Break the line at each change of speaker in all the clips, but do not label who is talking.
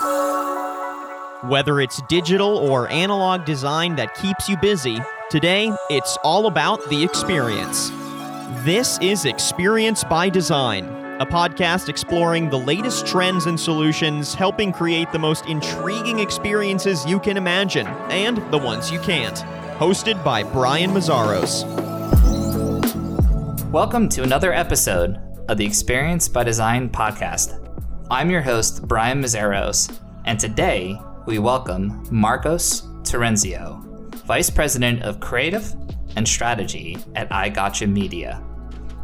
Whether it's digital or analog design that keeps you busy, today it's all about the experience. This is Experience by Design, a podcast exploring the latest trends and solutions, helping create the most intriguing experiences you can imagine and the ones you can't. Hosted by Brian Mazzaros.
Welcome to another episode of the Experience by Design podcast. I'm your host, Brian Mazzaros, and today we welcome Marcos Terenzio, Vice President of Creative and Strategy at iGotcha Media.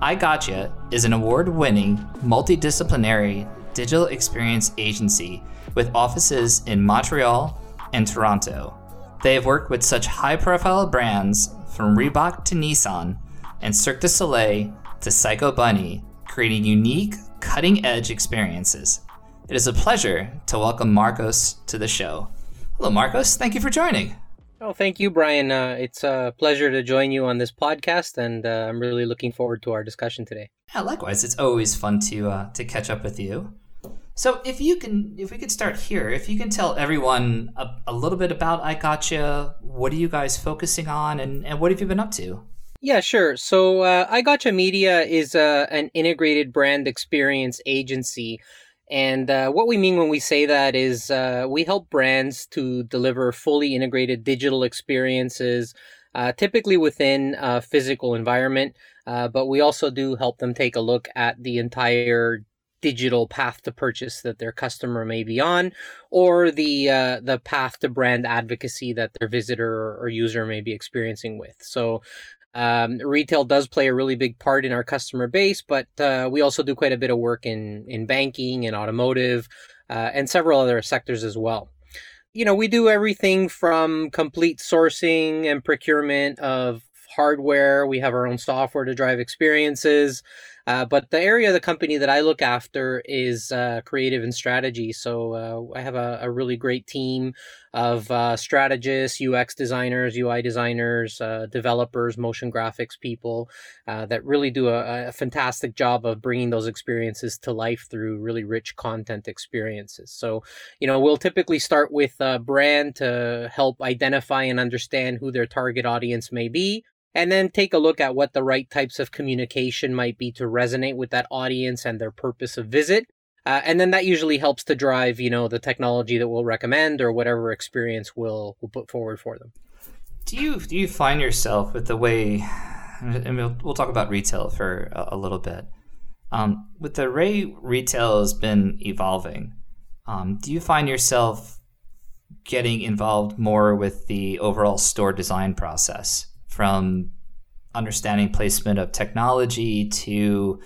I Gotcha is an award winning, multidisciplinary digital experience agency with offices in Montreal and Toronto. They have worked with such high profile brands from Reebok to Nissan and Cirque du Soleil to Psycho Bunny, creating unique, cutting edge experiences. It is a pleasure to welcome Marcos to the show. Hello, Marcos. Thank you for joining.
Oh, thank you, Brian. Uh, it's a pleasure to join you on this podcast, and uh, I'm really looking forward to our discussion today.
Yeah, likewise. It's always fun to uh, to catch up with you. So, if you can, if we could start here, if you can tell everyone a, a little bit about iGotcha, what are you guys focusing on, and, and what have you been up to?
Yeah, sure. So, uh, Gotcha Media is uh, an integrated brand experience agency and uh, what we mean when we say that is uh, we help brands to deliver fully integrated digital experiences, uh, typically within a physical environment. Uh, but we also do help them take a look at the entire digital path to purchase that their customer may be on, or the uh, the path to brand advocacy that their visitor or user may be experiencing with. So um, retail does play a really big part in our customer base, but uh, we also do quite a bit of work in in banking and automotive uh, and several other sectors as well. You know, we do everything from complete sourcing and procurement of hardware. We have our own software to drive experiences. Uh, but the area of the company that I look after is uh, creative and strategy. So uh, I have a, a, really great team of uh, strategists, UX designers, UI designers, developers, motion graphics people that really do a, a, fantastic job of bringing those experiences to life through really rich content experiences. So, you know, we'll typically start with a brand to help identify and understand who their target audience may be and then take a look at what the right types of communication might be to resonate with that audience and their purpose of visit. Uh, and then that usually helps to drive, you know, the technology that we'll recommend or whatever experience we'll we'll put forward for them.
Do you do you find yourself with the way, and we'll we'll talk about retail for a, a little bit, um, with the way retail has been evolving. Um, do you find yourself getting involved more with the overall store design process? From understanding placement of technology to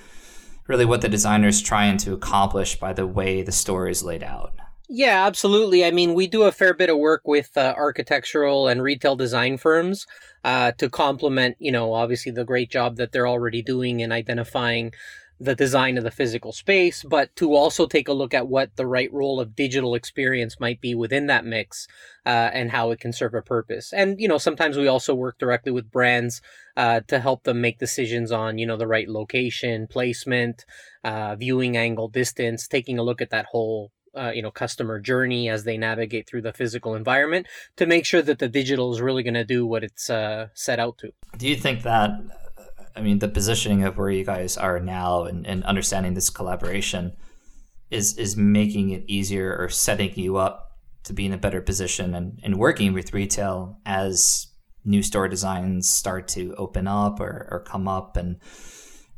really what the designer is trying to accomplish by the way the store is laid out.
Yeah, absolutely. I mean, we do a fair bit of work with uh, architectural and retail design firms uh, to complement, you know, obviously the great job that they're already doing in identifying the design of the physical space, but to also take a look at what the right role of digital experience might be within that mix uh, and how it can serve a purpose. And, you know, sometimes we also work directly with brands uh, to help them make decisions on, you know, the right location, placement, uh, viewing angle, distance, taking a look at that whole uh, you know customer journey as they navigate through the physical environment to make sure that the digital is really going to do what it's uh, set out to.
Do you think that I mean, the positioning of where you guys are now and, and understanding this collaboration is is making it easier or setting you up to be in a better position and, and working with retail as new store designs start to open up or, or come up and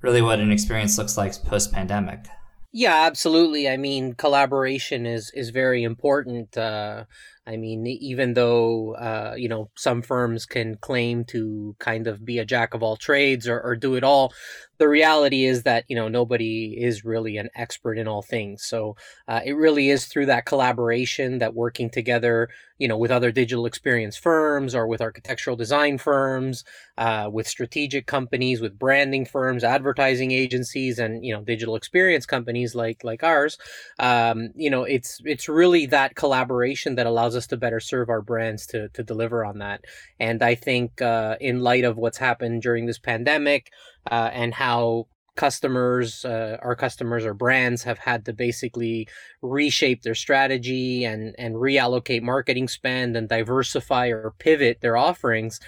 really what an experience looks like post pandemic.
Yeah, absolutely. I mean, collaboration is is very important. Uh, I mean, even though uh, you know some firms can claim to kind of be a jack of all trades or, or do it all, the reality is that you know nobody is really an expert in all things. So uh, it really is through that collaboration, that working together, you know, with other digital experience firms or with architectural design firms, uh, with strategic companies, with branding firms, advertising agencies, and you know, digital experience companies like like ours. Um, you know, it's it's really that collaboration that allows us to better serve our brands to to deliver on that. And I think uh, in light of what's happened during this pandemic uh, and how customers, uh, our customers or brands have had to basically reshape their strategy and and reallocate marketing spend and diversify or pivot their offerings.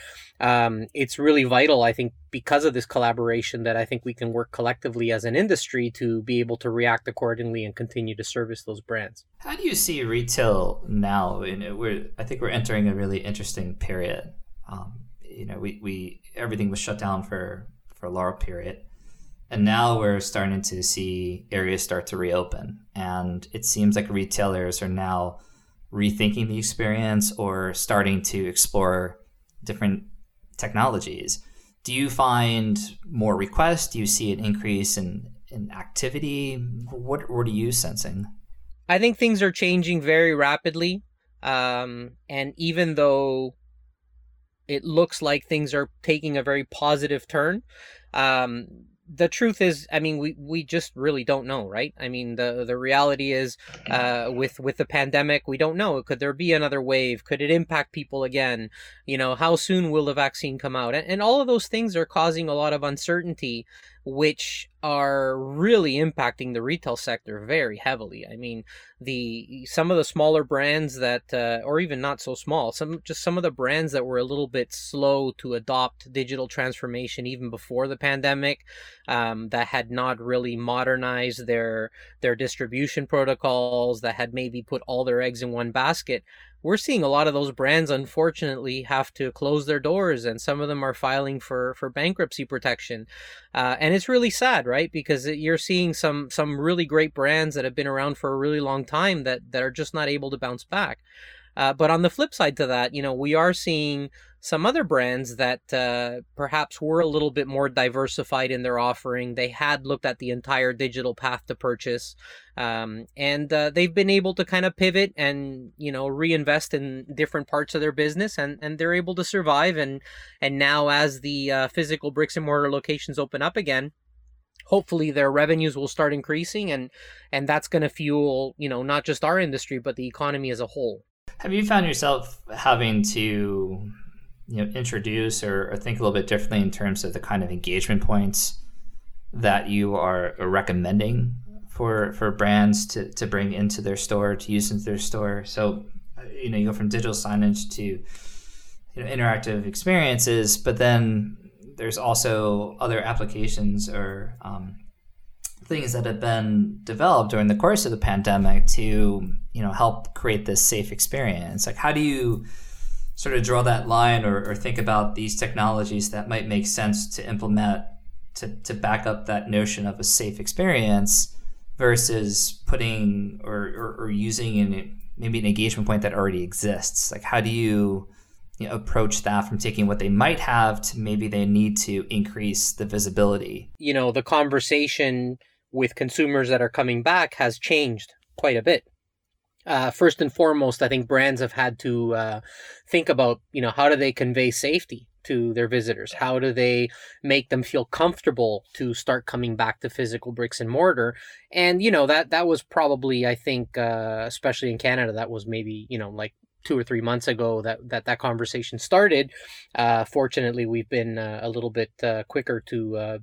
Um, it's really vital, I think, because of this collaboration that I think we can work collectively as an industry to be able to react accordingly and continue to service those brands.
How do you see retail now? You know, we're I think we're entering a really interesting period. Um, you know, we, we everything was shut down for for long period and now we're starting to see areas start to reopen. And it seems like retailers are now rethinking the experience or starting to explore different technologies. Do you find more requests? Do you see an increase in, in activity? What, what are you sensing?
I think things are changing very rapidly. Um, and even though it looks like things are taking a very positive turn, um, the truth is i mean we we just really don't know right? I mean the the reality is uh with with the pandemic we don't know. Could there be another wave? Could it impact people again? You know how soon will the vaccine come out? And, and all of those things are causing a lot of uncertainty which are really impacting the retail sector very heavily. I mean, the some of the smaller brands that, uh, or even not so small, some just some of the brands that were a little bit slow to adopt digital transformation even before the pandemic, um, that had not really modernized their their distribution protocols, that had maybe put all their eggs in one basket we're seeing a lot of those brands unfortunately have to close their doors and some of them are filing for for bankruptcy protection. Uh, and it's really sad right? Because you're seeing some some really great brands that have been around for a really long time that that are just not able to bounce back. Uh, but on the flip side to that you know we are seeing some other brands that uh, perhaps were a little bit more diversified in their offering. They had looked at the entire digital path to purchase, um, and uh, they've been able to kind of pivot and you know reinvest in different parts of their business, and and they're able to survive. And and now as the uh, physical bricks and mortar locations open up again, hopefully their revenues will start increasing, and and that's going to fuel you know not just our industry but the economy as a whole.
Have you found yourself having to you know introduce or, or, think a little bit differently in terms of the kind of engagement points that you are recommending for for brands to, to bring into their store to use into their store? So you know you go from digital signage to you know, interactive experiences but then there's also other applications or um, things that have been developed during the course of the pandemic to you know help create this safe experience. Like how do you sort of draw that line or, or think about these technologies that might make sense to implement to, to back up that notion of a safe experience versus putting or, or, or using an, maybe an engagement point that already exists. Like how do you, you know, approach that from taking what they might have to maybe they need to increase the visibility?
You know the conversation with consumers that are coming back has changed quite a bit uh, first and foremost, I think brands have had to uh, think about, you know, how do they convey safety to their visitors? How do they make them feel comfortable to start coming back to physical bricks and mortar? And you know that that was probably, I think, uh, especially in Canada, that was maybe you know like two or three months ago that that, that conversation started. Uh, fortunately, we've been uh, a little bit uh, quicker to uh,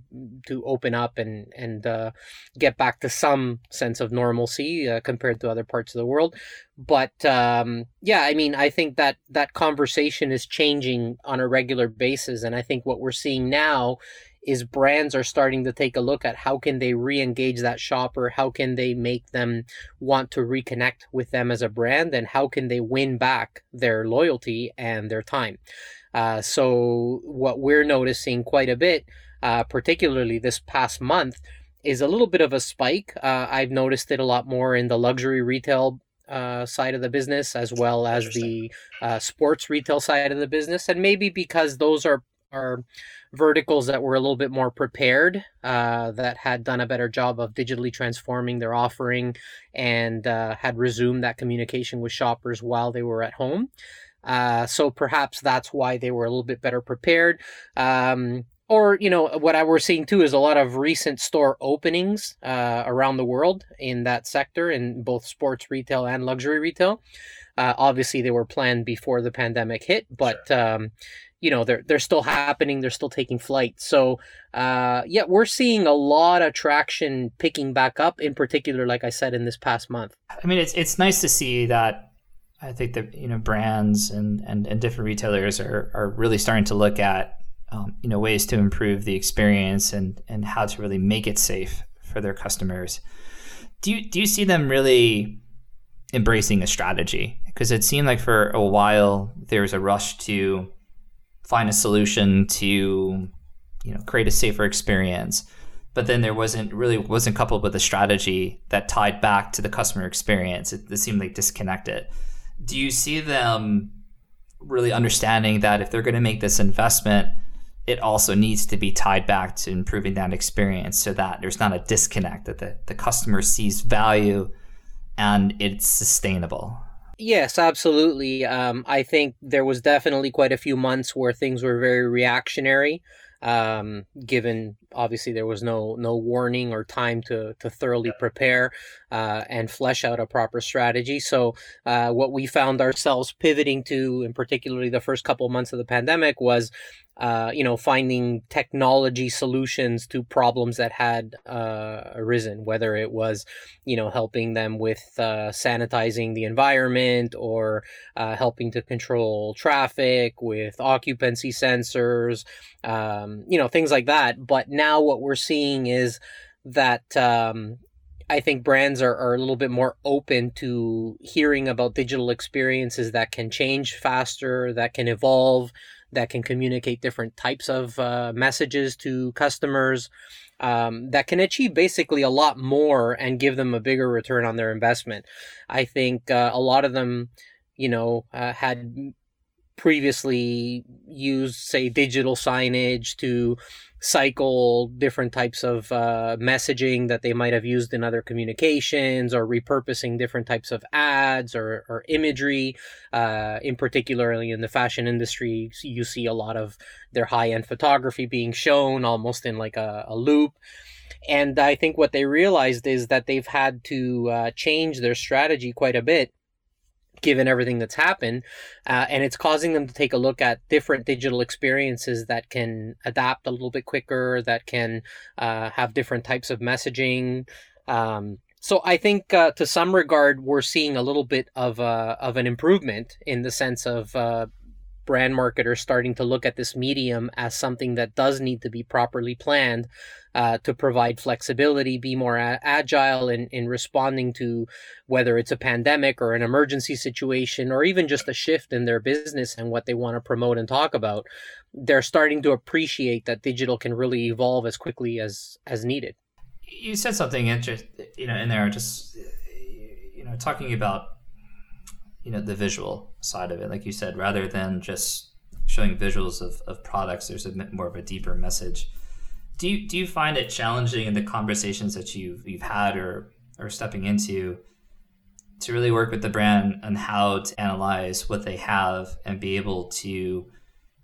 to open up and and uh, get back to some sense of normalcy uh, compared to other parts of the world. But um, yeah, I mean, I think that that conversation is changing on a regular basis, and I think what we're seeing now is brands are starting to take a look at how can they re-engage that shopper how can they make them want to reconnect with them as a brand and how can they win back their loyalty and their time. Uh, so what we're noticing quite a bit uh, particularly this past month is a little bit of a spike. Uh, i've noticed it a lot more in the luxury retail uh, side of the business as well as the uh, sports retail side of the business and maybe because those are are verticals that were a little bit more prepared, uh, that had done a better job of digitally transforming their offering and uh, had resumed that communication with shoppers while they were at home. Uh, so perhaps that's why they were a little bit better prepared. Um, or you know what I we're seeing too is a lot of recent store openings uh, around the world in that sector in both sports retail and luxury retail. Uh, obviously, they were planned before the pandemic hit, but sure. um, you know they're they're still happening. They're still taking flight. So uh, yeah, we're seeing a lot of traction picking back up. In particular, like I said, in this past month.
I mean, it's it's nice to see that. I think that you know brands and, and, and different retailers are, are really starting to look at um, you know ways to improve the experience and and how to really make it safe for their customers. Do you do you see them really embracing a strategy? Because it seemed like for a while there was a rush to find a solution to you know create a safer experience, but then there wasn't really wasn't coupled with a strategy that tied back to the customer experience. It, it seemed like disconnected. Do you see them really understanding that if they're going to make this investment it also needs to be tied back to improving that experience so that there's not a disconnect that the, the customer sees value and it's sustainable.
Yes absolutely. Um, i think there was definitely quite a few months where things were very reactionary um, given obviously there was no no warning or time to to thoroughly prepare uh, and flesh out a proper strategy. So uh, what we found ourselves pivoting to, in particularly the first couple of months of the pandemic, was uh, you know, finding technology solutions to problems that had uh, arisen, whether it was, you know, helping them with uh, sanitizing the environment or uh, helping to control traffic with occupancy sensors, um, you know, things like that. But now what we're seeing is that um, I think brands are, are a little bit more open to hearing about digital experiences that can change faster, that can evolve, that can communicate different types of uh, messages to customers, um, that can achieve basically a lot more and give them a bigger return on their investment. I think uh, a lot of them, you know, uh, had previously used, say, digital signage to cycle different types of uh, messaging that they might have used in other communications or repurposing different types of ads or, or imagery. Uh, in particularly in the fashion industry, you see a lot of their high end photography being shown almost in like a, a loop. And I think what they realized is that they've had to uh, change their strategy quite a bit given everything that's happened uh, and it's causing them to take a look at different digital experiences that can adapt a little bit quicker that can uh, have different types of messaging. Um, so I think uh, to some regard we're seeing a little bit of a, of an improvement in the sense of uh, brand marketers starting to look at this medium as something that does need to be properly planned uh, to provide flexibility, be more a- agile in, in responding to whether it's a pandemic or an emergency situation or even just a shift in their business and what they want to promote and talk about. They're starting to appreciate that digital can really evolve as quickly as as needed.
You said something interesting, you know, in there, just you know, talking about you know the visual side of it like you said rather than just showing visuals of, of products there's a bit more of a deeper message. Do you do you find it challenging in the conversations that you've you've had or or stepping into to really work with the brand on how to analyze what they have and be able to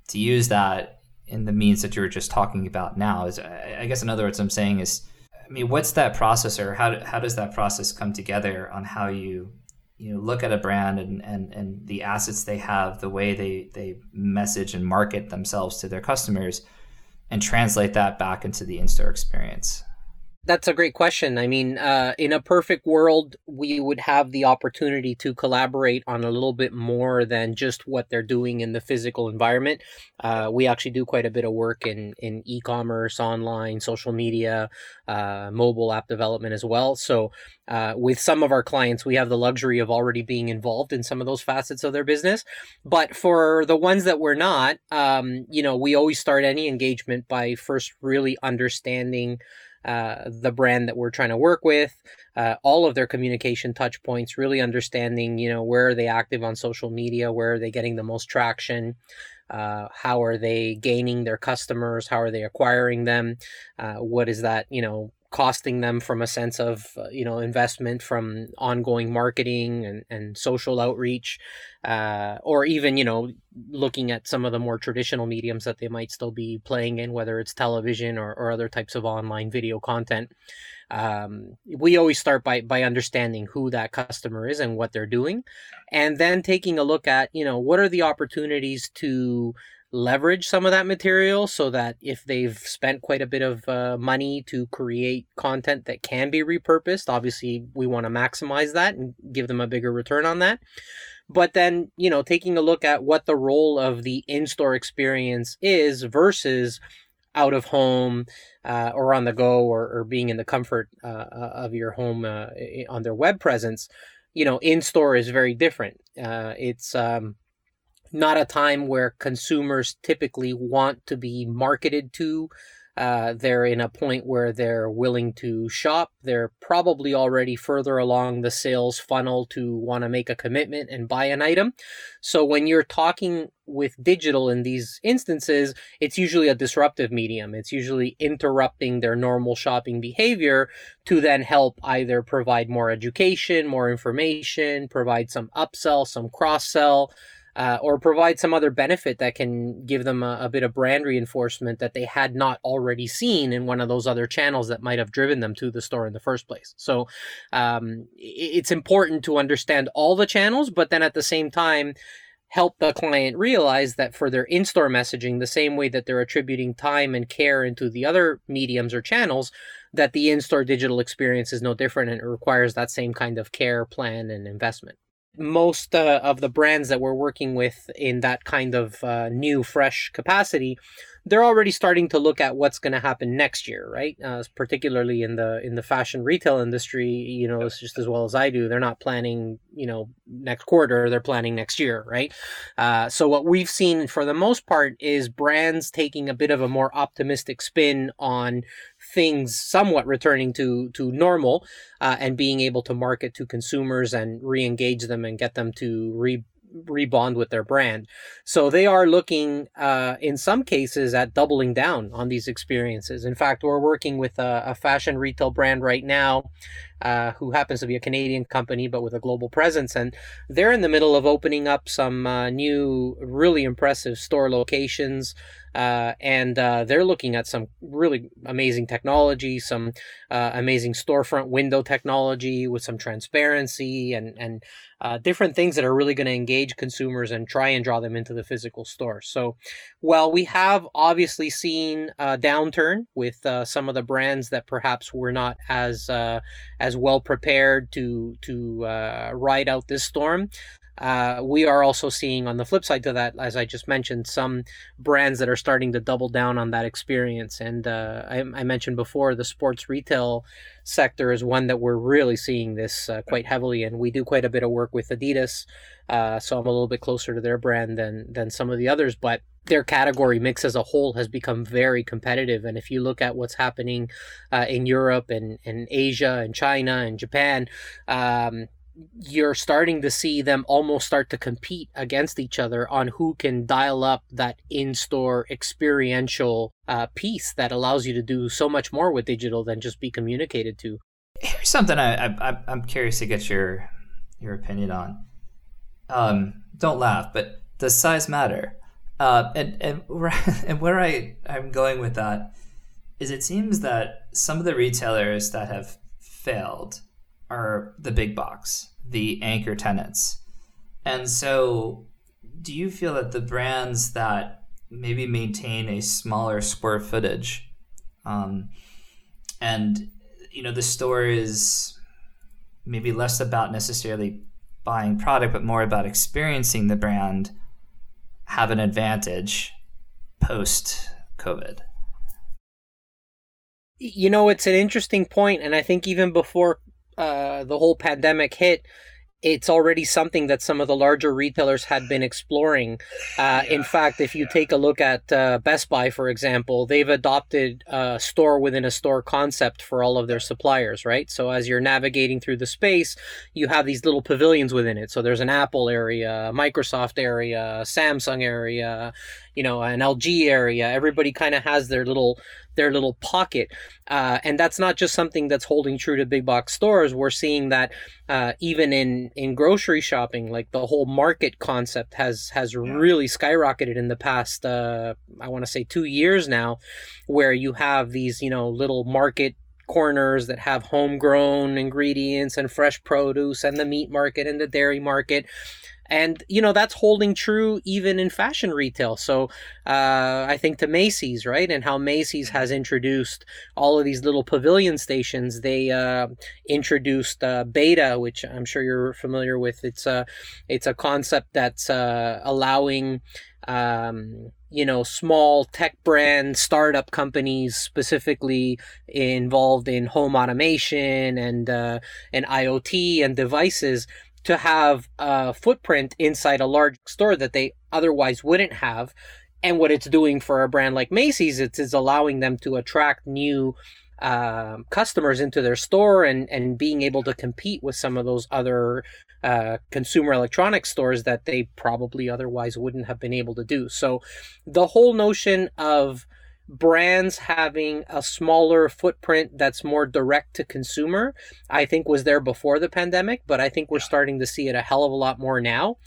to use that in the means that you're just talking about now? Is i guess in other words i'm saying is i mean what's that process or how, how does that process come together on how you you know look at a brand and, and and the assets they have the way they they message and market themselves to their customers and translate that back into the in-store experience
that's a great question. I mean, uh, in a perfect world, we would have the opportunity to collaborate on a little bit more than just what they're doing in the physical environment. Uh, we actually do quite a bit of work in, in e-commerce, online, social media, uh, mobile app development as well. So, uh, with some of our clients, we have the luxury of already being involved in some of those facets of their business. But for the ones that we're not, um, you know, we always start any engagement by first really understanding uh, the brand that we're trying to work with, uh, all of their communication touch points, really understanding, you know, where are they active on social media, where are they getting the most traction, uh, how are they gaining their customers, how are they acquiring them, uh, what is that, you know, costing them from a sense of uh, you know investment from ongoing marketing and, and social outreach uh, or even you know looking at some of the more traditional mediums that they might still be playing in whether it's television or, or other types of online video content. Um, we always start by by understanding who that customer is and what they're doing and then taking a look at you know what are the opportunities to leverage some of that material so that if they've spent quite a bit of uh, money to create content that can be repurposed obviously we want to maximize that and give them a bigger return on that. But then you know taking a look at what the role of the in-store experience is versus out of home uh, or on the go or, or being in the comfort uh, uh of your home uh, on their web presence you know in store is very different. Uh, it's um, not a time where consumers typically want to be marketed to. Uh, they're in a point where they're willing to shop. They're probably already further along the sales funnel to want to make a commitment and buy an item. So when you're talking with digital in these instances, it's usually a disruptive medium. It's usually interrupting their normal shopping behavior to then help either provide more education, more information, provide some upsell, some cross sell uh, or provide some other benefit that can give them a, a, bit of brand reinforcement that they had not already seen in one of those other channels that might have driven them to the store in the first place. So um, it's important to understand all the channels, but then at the same time, help the client realize that for their in-store messaging the same way that they're attributing time and care into the other mediums or channels that the in-store digital experience is no different and it requires that same kind of care plan and investment most uh, of the brands that we're working with in that kind of uh, new, fresh capacity they're already starting to look at what's going to happen next year, right? Uh, particularly in the in the fashion retail industry, you know, it's just as well as I do. They're not planning, you know, next quarter. They're planning next year, right? Uh, so what we've seen for the most part is brands taking a bit of a more optimistic spin on things somewhat returning to to normal uh, and being able to market to consumers and re-engage them and get them to re rebond with their brand. So they are looking, uh, in some cases, at doubling down on these experiences. In fact, we're working with a, a fashion retail brand right now uh, who happens to be a Canadian company but with a global presence. And they're in the middle of opening up some uh, new, really impressive store locations. Uh, and uh, they're looking at some really amazing technology, some uh, amazing storefront window technology with some transparency and, and uh, different things that are really going to engage consumers and try and draw them into the physical store. So, while we have obviously seen a downturn with some of the brands that perhaps were not as as well prepared to to uh, ride out this storm. Uh, we are also seeing on the flip side to that, as I just mentioned, some brands that are starting to double down on that experience. And uh, I, I, mentioned before the sports retail sector is one that we're really seeing this uh, quite heavily. And we do quite a bit of work with Adidas, uh, so I'm a little bit closer to their brand than than some of the others. But their category mix as a whole has become very competitive. And if you look at what's happening uh, in Europe and, and Asia and China and Japan, um, you're starting to see them almost start to compete against each other on who can dial up that in-store experiential uh, piece that allows you to do so much more with digital than just be communicated to.
Here's something I, I I'm curious to get your your opinion on. Um, don't laugh, but does size matter? Uh, and and where, and where I I'm going with that is it seems that some of the retailers that have failed are the big box, the anchor tenants. And so, do you feel that the brands that maybe maintain a smaller square footage, um, and you know the store is maybe less about necessarily buying product, but more about experiencing the brand, have an advantage post COVID?
You know, it's an interesting point, and I think even before uh, the whole pandemic hit, it's already something that some of the larger retailers had been exploring. Uh, in fact, if you take a look at uh, Best Buy, for example, they've adopted a store within a store concept for all of their suppliers, right? So as you're navigating through the space, you have these little pavilions within it. So there's an Apple area, Microsoft area, Samsung area, you know, an LG area. Everybody kind of has their little their little pocket. Uh, and that's not just something that's holding true to big box stores. We're seeing that uh, even in in grocery shopping, like the whole market concept has has yeah. really skyrocketed in the past. Uh, I want to say two years now, where you have these you know little market corners that have homegrown ingredients and fresh produce and the meat market and the dairy market and you know that's holding true even in fashion retail. So uh, i think to macy's right and how macy's has introduced all of these little pavilion stations they uh, introduced uh, b8ta which i'm sure you're familiar with. It's a it's a concept that's uh, allowing um, you know small tech brand startup companies specifically involved in home automation and uh, and iot and devices to have a footprint inside a large store that they otherwise wouldn't have. And what it's doing for a brand like Macy's, it's, it's allowing them to attract new uh, customers into their store and, and being able to compete with some of those other uh, consumer electronics stores that they probably otherwise wouldn't have been able to do. So the whole notion of brands having a smaller footprint that's more direct to consumer, I think was there before the pandemic, but I think we're starting to see it a hell of a lot more now.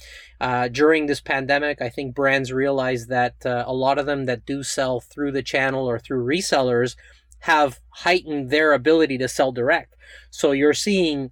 Uh, during this pandemic, I think brands realize that uh, a lot of them that do sell through the channel or through resellers have heightened their ability to sell direct. So you're seeing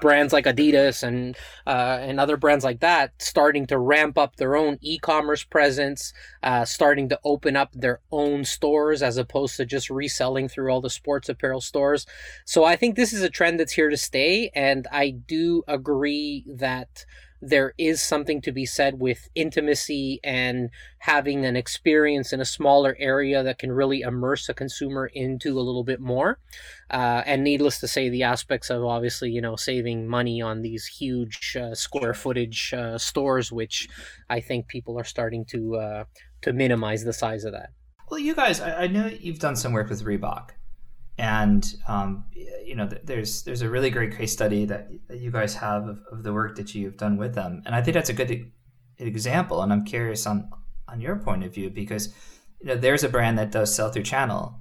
brands like Adidas and uh, and other brands like that starting to ramp up their own e-commerce presence, uh, starting to open up their own stores as opposed to just reselling through all the sports apparel stores. So I think this is a trend that's here to stay, and I do agree that there is something to be said with intimacy and having an experience in a smaller area that can really immerse a consumer into a little bit more. Uh, and needless to say, the aspects of obviously, you know, saving money on these huge uh, square footage uh, stores, which I think people are starting to uh, to minimize the size of that.
Well, you guys, I, I know you've done some work with Reebok and um, you know there's there's a really great case study that, that you guys have of, of, the work that you've done with them. And i think that's a good example and i'm curious on on your point of view because you know there's a brand that does sell through channel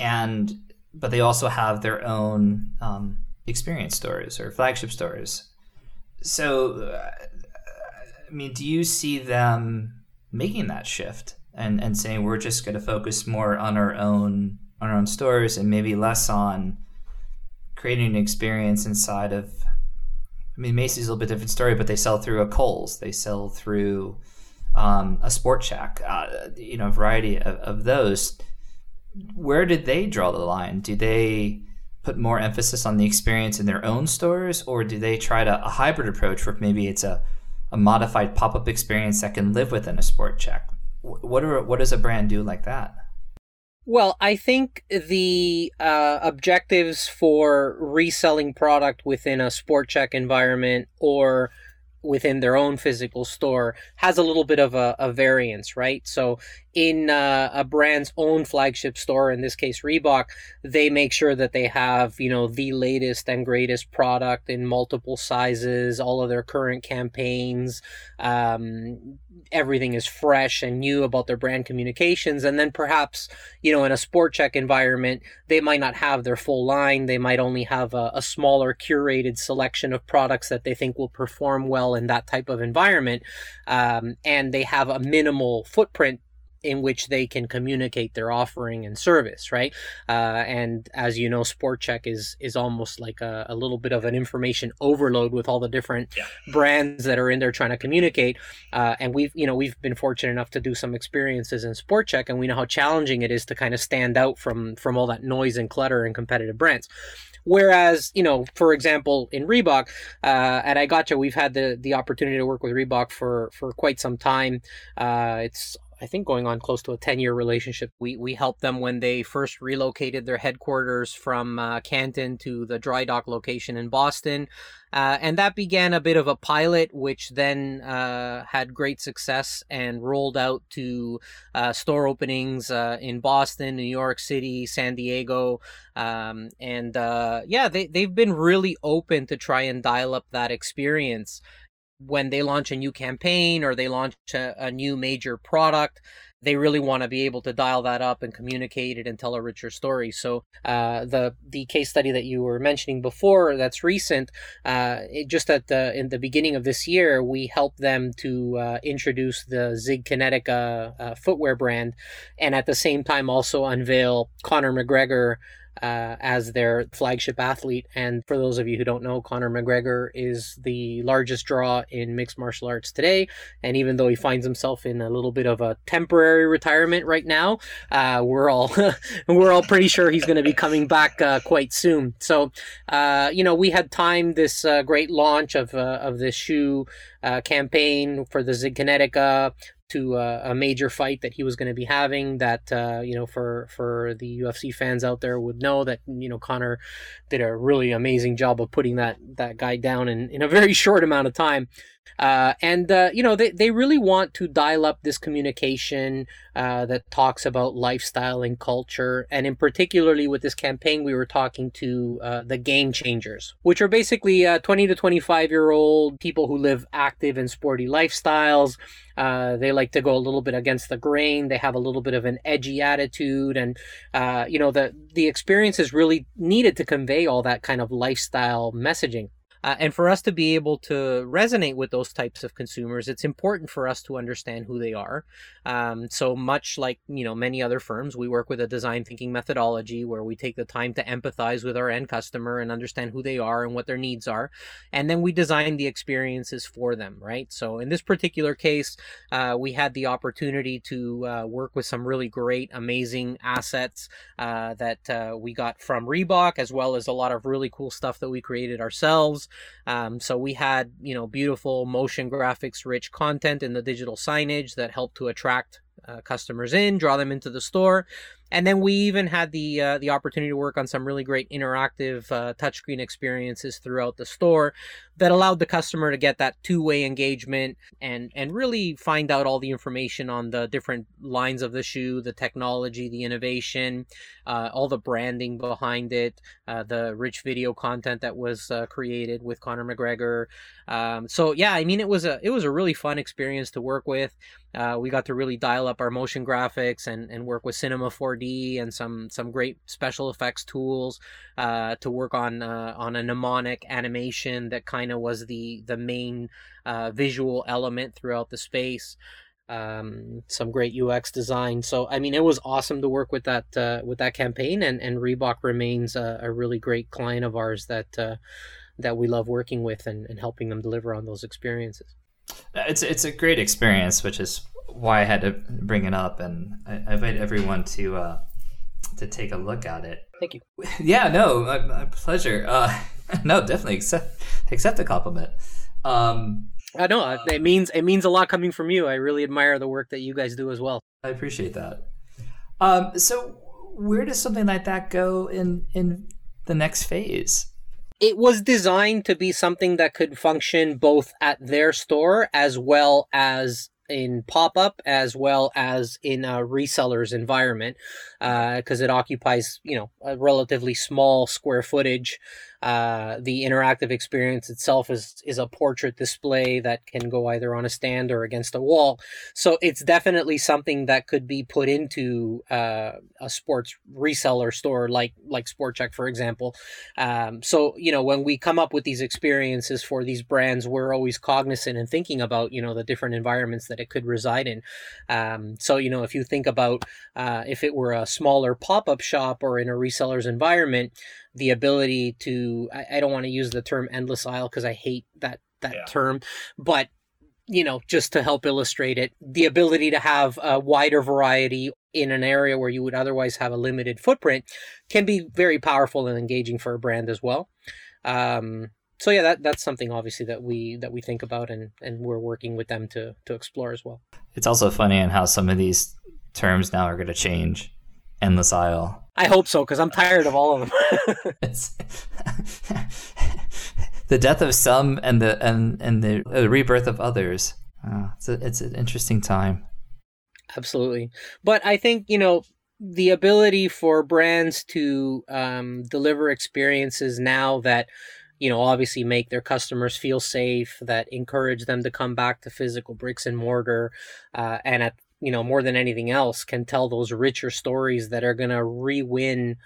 and but they also have their own um, experience stores or flagship stores. So uh, i mean do you see them making that shift and and saying we're just going to focus more on our own on our own stores and maybe less on creating an experience inside of I mean Macy's a little bit different story, but they sell through a Kohl's, they sell through um, a Sport Chek, uh, you know, a variety of, of those. Where did they draw the line? Do they put more emphasis on the experience in their own stores, or do they try to a hybrid approach where maybe it's a, a modified pop up experience that can live within a Sport Chek? What are what does a brand do like that?
Well, I think the uh, objectives for reselling product within a Sport Chek environment or within their own physical store has a little bit of a, a variance, right? So in uh, a brand's own flagship store, in this case Reebok, they make sure that they have you know the latest and greatest product in multiple sizes, all of their current campaigns, um, everything is fresh and new about their brand communications, and then perhaps you know in a Sport Chek environment they might not have their full line, they might only have a, a smaller curated selection of products that they think will perform well in that type of environment, um, and they have a minimal footprint in which they can communicate their offering and service, right? Uh, and as you know, Sport Chek is is almost like a, a, little bit of an information overload with all the different yeah. brands that are in there trying to communicate. Uh, and we've you know we've been fortunate enough to do some experiences in Sport Chek, and we know how challenging it is to kind of stand out from from all that noise and clutter and competitive brands. Whereas, you know, for example, in Reebok, uh, at iGotcha, we've had the the opportunity to work with Reebok for for quite some time. Uh, it's I think going on close to a 10 year relationship. We, we helped them when they first relocated their headquarters from uh, Canton to the dry dock location in Boston. Uh, and that began a bit of a pilot, which then uh, had great success and rolled out to uh, store openings uh, in Boston, New York City, San Diego. Um, and uh, yeah, they, they've been really open to try and dial up that experience. When they launch a new campaign or they launch a, a new major product, they really want to be able to dial that up and communicate it and tell a richer story. So uh, the the case study that you were mentioning before, that's recent, uh, it, just at the in the beginning of this year, we helped them to uh, introduce the Zig Kinetica uh, footwear brand, and at the same time also unveil Conor McGregor uh, as their flagship athlete. And for those of you who don't know, Conor McGregor is the largest draw in mixed martial arts today. And even though he finds himself in a little bit of a temporary retirement right now, uh, we're all we're all pretty sure he's going to be coming back uh, quite soon. So, uh, you know, we had timed this uh, great launch of uh, of this shoe campaign for the Zig Kinetica to uh, a major fight that he was going to be having that uh, you know for for the UFC fans out there would know that you know Conor did a really amazing job of putting that that guy down in, in a very short amount of time uh, and uh, you know they, they really want to dial up this communication uh, that talks about lifestyle and culture. And in particularly with this campaign we were talking to uh, the game changers which are basically uh, 20 to 25 year old people who live active and sporty lifestyles. Uh, they like to go a little bit against the grain. They have a little bit of an edgy attitude. And you know the the experience is really needed to convey all that kind of lifestyle messaging uh, and for us to be able to resonate with those types of consumers, it's important for us to understand who they are. Um, so much like you know many other firms, we work with a design thinking methodology where we take the time to empathize with our end customer and understand who they are and what their needs are, and then we design the experiences for them. Right. So in this particular case, uh, we had the opportunity to uh, work with some really great, amazing assets uh, that uh, we got from Reebok, as well as a lot of really cool stuff that we created ourselves. Um, so we had, you know, beautiful motion graphics rich content in the digital signage that helped to attract uh, customers in, draw them into the store. And then we even had the uh, the opportunity to work on some really great interactive uh, touchscreen experiences throughout the store that allowed the customer to get that two-way engagement and and really find out all the information on the different lines of the shoe, the technology, the innovation, uh, all the branding behind it, uh, the rich video content that was uh, created with Conor McGregor. Um, so yeah, I mean it was a it was a really fun experience to work with. Uh, we got to really dial up our motion graphics and, and work with Cinema 4D and some some great special effects tools uh, to work on uh, on a mnemonic animation that kind of was the the main uh, visual element throughout the space. Um, some great UX design. So I mean, it was awesome to work with that uh, with that campaign, and and Reebok remains a, a really great client of ours that uh, that we love working with and, and helping them deliver on those experiences.
It's it's a great experience, which is why I had to bring it up, and I, invite everyone to uh, to take a look at it.
Thank you.
Yeah, no, my, my pleasure. Uh, no, definitely accept accept the compliment. Um,
I know it means it means a lot coming from you. I really admire the work that you guys do as well.
I appreciate that. Um, so where does something like that go in in the next phase?
It was designed to be something that could function both at their store as well as in pop up as well as in a reseller's environment because uh, it occupies you know a relatively small square footage uh, the interactive experience itself is is a portrait display that can go either on a stand or against a wall. So it's definitely something that could be put into uh, a sports reseller store like like Sport Chek, for example. Um, so you know when we come up with these experiences for these brands, we're always cognizant and thinking about you know the different environments that it could reside in. Um, so you know if you think about uh, if it were a smaller pop up shop or in a reseller's environment the ability to I, I don't want to use the term endless aisle because I hate that that yeah. term, but you know, just to help illustrate it, the ability to have a wider variety in an area where you would otherwise have a limited footprint can be very powerful and engaging for a brand as well. Um, so yeah, that that's something obviously that we that we think about and and we're working with them to to explore as well.
It's also funny in how some of these terms now are going to change. Endless aisle
I hope so because I'm tired of all of them.
the death of some and the and and the, the rebirth of others. Oh, it's a, it's an interesting time.
Absolutely, but I think you know the ability for brands to um, deliver experiences now that you know, obviously make their customers feel safe, that encourage them to come back to physical bricks and mortar, uh, and at you know more than anything else can tell those richer stories that are going to re-win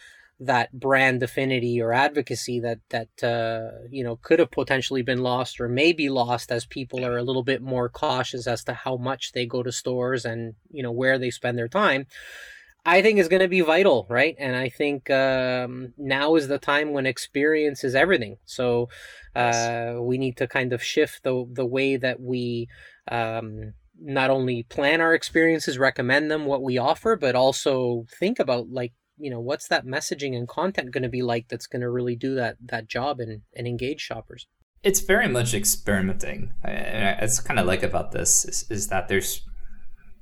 that brand affinity or advocacy that that uh, you know could have potentially been lost or may be lost as people are a little bit more cautious as to how much they go to stores and you know where they spend their time I think is going to be vital, right? And I think um, now is the time when experience is everything. So uh, we need to kind of shift the the way that we um, not only plan our experiences, recommend them, what we offer, but also think about like you know what's that messaging and content going to be like that's going to really do that that job and and engage shoppers.
It's very much experimenting. I, it's kind of like about this is, is that there's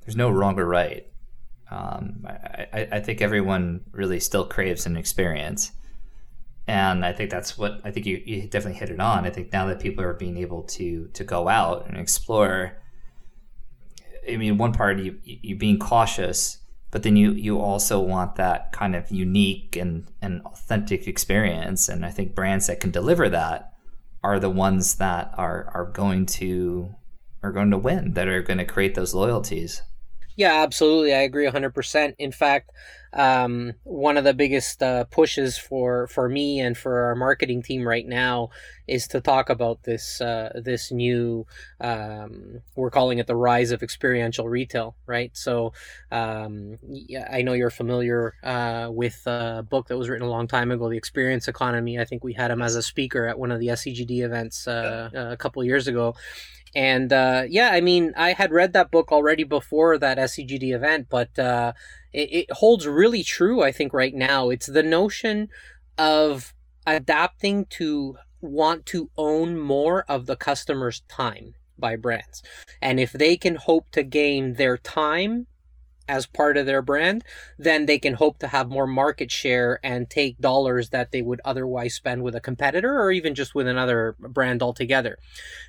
there's no wrong or right um, I, I think everyone really still craves an experience. And I think that's what I think you, you definitely hit it on. I think now that people are being able to to go out and explore, I mean, one part you you being cautious, but then you you also want that kind of unique and, and authentic experience. And I think brands that can deliver that are the ones that are are going to are going to win, that are going to create those loyalties.
Yeah, absolutely. I agree 100%. In fact, um, one of the biggest uh, pushes for, for me and for our marketing team right now is to talk about this uh, this new um, we're calling it the rise of experiential retail, right? So um, I know you're familiar uh, with a book that was written a long time ago, The Experience Economy. I think we had him as a speaker at one of the SEGD events uh, a couple years ago and uh, yeah, I mean, I had read that book already before that SEGD event, but uh, it, it holds really true, I think, right now. It's the notion of adapting to want to own more of the customer's time by brands. And if they can hope to gain their time as part of their brand, then they can hope to have more market share and take dollars that they would otherwise spend with a competitor or even just with another brand altogether.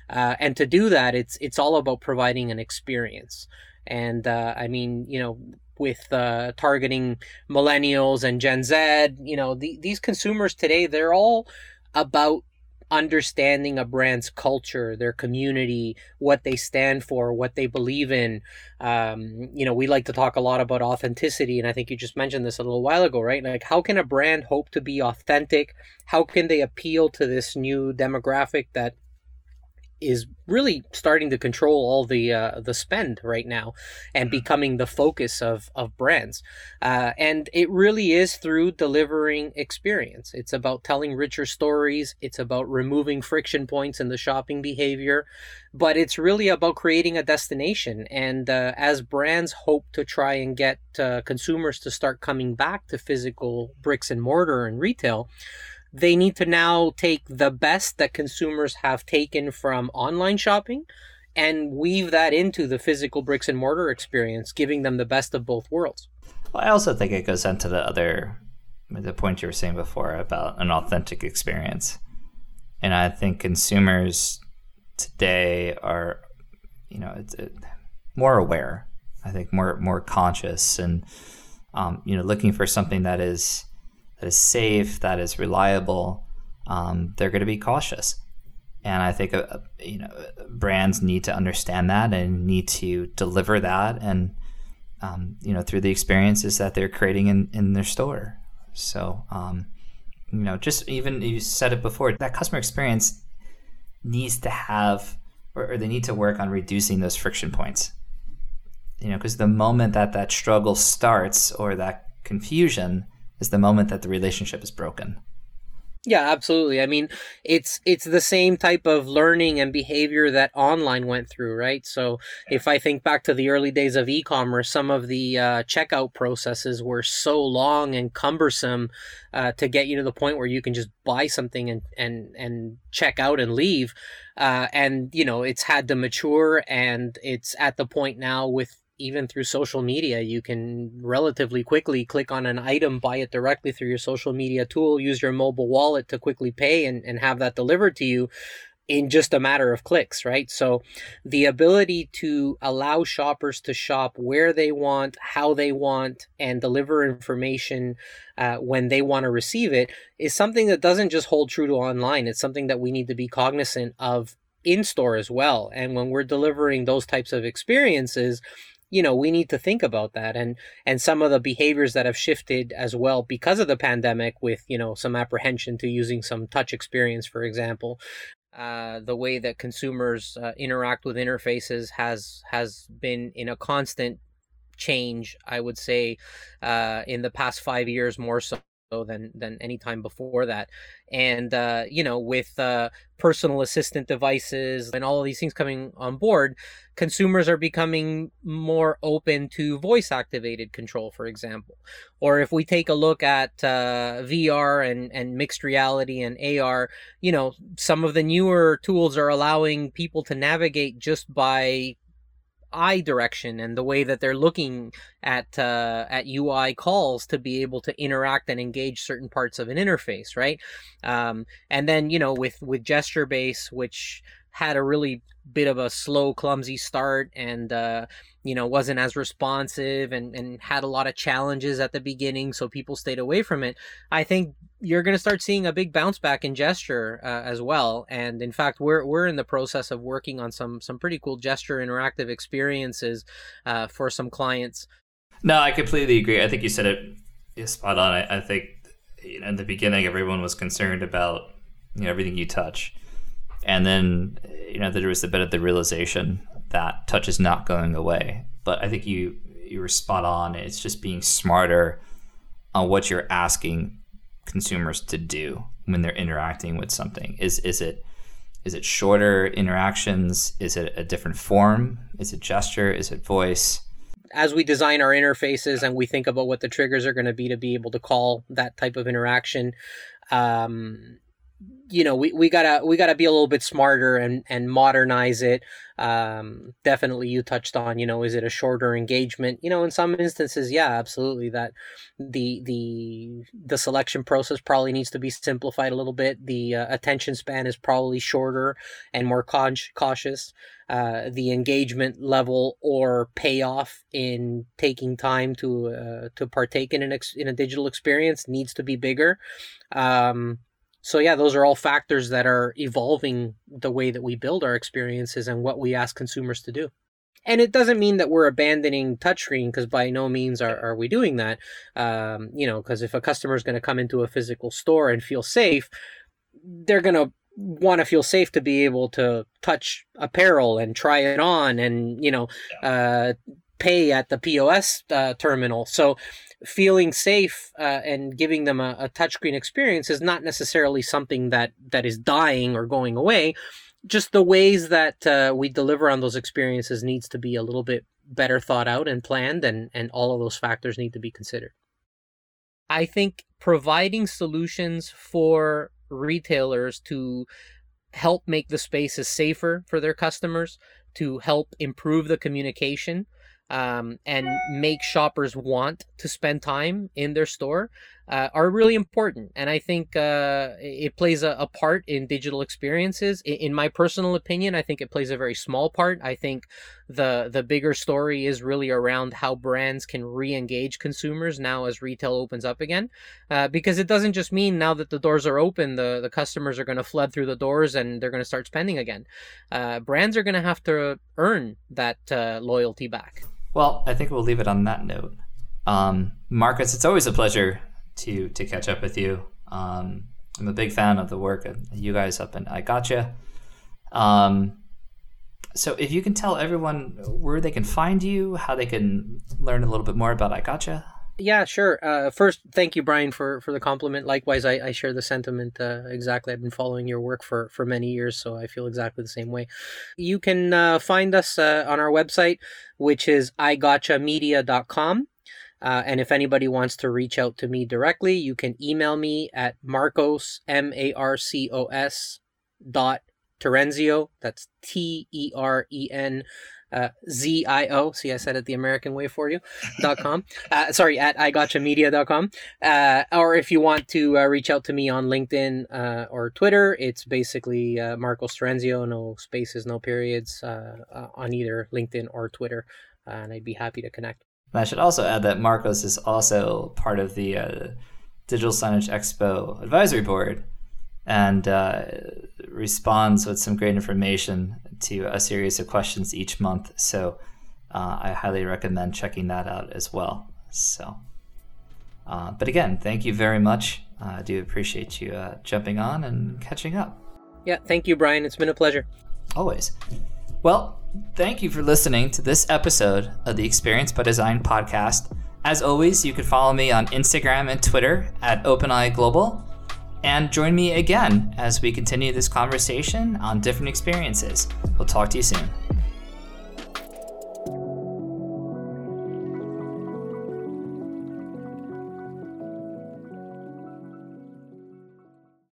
Uh, and to do that, it's it's all about providing an experience. And uh, I mean, you know, with uh, targeting millennials and Gen Z, you know, the, these consumers today, they're all about understanding a brand's culture, their community, what they stand for, what they believe in. Um, you know, we like to talk a lot about authenticity, and I think you just mentioned this a little while ago, right? Like, how can a brand hope to be authentic? How can they appeal to this new demographic that is really starting to control all the uh, the spend right now and mm-hmm. becoming the focus of of brands. Uh, and it really is through delivering experience. It's about telling richer stories. It's about removing friction points in the shopping behavior. But it's really about creating a destination. And uh, as brands hope to try and get uh, consumers to start coming back to physical bricks and mortar and retail they need to now take the best that consumers have taken from online shopping and weave that into the physical bricks and mortar experience, giving them the best of both worlds.
Well, I also think it goes into the other the point you were saying before about an authentic experience. And I think consumers today are, you know, it's, it, more aware. I think more more conscious and um, you know looking for something that is that is safe, that is reliable, um, they're going to be cautious. And I think uh, you know brands need to understand that and need to deliver that, and um, you know through the experiences that they're creating in, in their store. So um, you know, just even you said it before, that customer experience needs to have, or, or they need to work on reducing those friction points. You know, because the moment that that struggle starts or that confusion, is the moment that the relationship is broken.
Yeah, absolutely. I mean, it's it's the same type of learning and behavior that online went through, right? So, if I think back to the early days of e-commerce, some of the uh, checkout processes were so long and cumbersome uh, to get you to the point where you can just buy something and and and check out and leave. Uh, and you know, it's had to mature, and it's at the point now with even through social media, you can relatively quickly click on an item, buy it directly through your social media tool, use your mobile wallet to quickly pay and, and have that delivered to you. in just a matter of clicks, right? So the ability to allow shoppers to shop where they want, how they want, and deliver information uh, when they want to receive it is something that doesn't just hold true to online. It's something that we need to be cognizant of in store as well. And when we're delivering those types of experiences, you know we need to think about that and and some of the behaviors that have shifted as well because of the pandemic with you know some apprehension to using some touch experience for example. Uh, the way that consumers uh, interact with interfaces has has been in a constant change i would say uh, in the past five years more so than than any time before that. And uh, you know with uh, personal assistant devices and all of these things coming on board consumers are becoming more open to voice activated control for example. Or if we take a look at uh, vr and and mixed reality and ar you know some of the newer tools are allowing people to navigate just by eye direction and the way that they're looking at uh, at UI calls to be able to interact and engage certain parts of an interface, right? Um, and then you know with with gesture base, which had a really bit of a slow, clumsy start, and uh, you know wasn't as responsive and and had a lot of challenges at the beginning, so people stayed away from it. I think you're going to start seeing a big bounce back in gesture uh, as well. And in fact we're we're in the process of working on some some pretty cool gesture interactive experiences uh, for some clients.
No i completely agree. I think you said it spot on. I, I, think you know, in the beginning everyone was concerned about you know everything you touch and then you know there was a bit of the realization that touch is not going away but i think you you were spot on it's just being smarter on what you're asking consumers to do when they're interacting with something? Is is it is it shorter interactions? Is it a different form? Is it gesture? Is it voice?
As we design our interfaces and we think about what the triggers are going to be to be able to call that type of interaction, um, you know we, we gotta we gotta be a little bit smarter and and modernize it. Um definitely you touched on you know is it a shorter engagement? You know in some instances yeah absolutely that the the the selection process probably needs to be simplified a little bit. The uh, attention span is probably shorter and more con- cautious. Uh, the engagement level or payoff in taking time to uh, to partake in an ex- in a digital experience needs to be bigger. Um so yeah those are all factors that are evolving the way that we build our experiences and what we ask consumers to do. And it doesn't mean that we're abandoning touchscreen because by no means are, are we doing that. Um, you know because if a customer is going to come into a physical store and feel safe they're going to want to feel safe to be able to touch apparel and try it on and you know uh, pay at the pos uh, terminal. So feeling safe uh, and giving them a, a touchscreen experience is not necessarily something that that is dying or going away. Just the ways that uh, we deliver on those experiences needs to be a little bit better thought out and planned and and all of those factors need to be considered. I think providing solutions for retailers to help make the spaces safer for their customers to help improve the communication um, and make shoppers want to spend time in their store uh, are really important. And I think uh, it plays a, a, part in digital experiences. In, in, my personal opinion, I think it plays a very small part. I think the the bigger story is really around how brands can re-engage consumers now as retail opens up again, uh, because it doesn't just mean now that the doors are open, the the customers are going to flood through the doors and they're going to start spending again. Uh, brands are going to have to earn that uh, loyalty back.
Well, I think we'll leave it on that note. Um, Marcos, it's always a pleasure to to catch up with you. Um, I'm a big fan of the work of you guys up in iGotcha. Um, so if you can tell everyone where they can find you, how they can learn a little bit more about iGotcha.
Yeah, sure. Uh, first, thank you, Brian, for, for the compliment. Likewise, I, I share the sentiment uh, exactly. I've been following your work for, for many years, so I feel exactly the same way. You can uh, find us uh, on our website, which is igotchamedia.com. Uh, and if anybody wants to reach out to me directly, you can email me at marcos, M A R C O S, dot Terenzio. That's T E R E N uh. See, I said it the American way for you. dot com. Uh, sorry, at igotchamedia.com. Uh, or if you want to uh, reach out to me on LinkedIn uh, or Twitter, it's basically uh, Marcos Terenzio, no spaces, no periods uh, uh, on either LinkedIn or Twitter. And I'd be happy to connect.
I should also add that Marcos is also part of the Digital Signage Expo advisory board and uh, responds with some great information to a series of questions each month. So uh, I highly recommend checking that out as well. So, uh, but again, thank you very much. I do appreciate you uh, jumping on and catching up.
Yeah, thank you, Brian. It's been a pleasure.
Always. Well, thank you for listening to this episode of the Experience by Design podcast. As always, you can follow me on Instagram and Twitter at OpenEye Global and join me again as we continue this conversation on different experiences. We'll talk to you soon.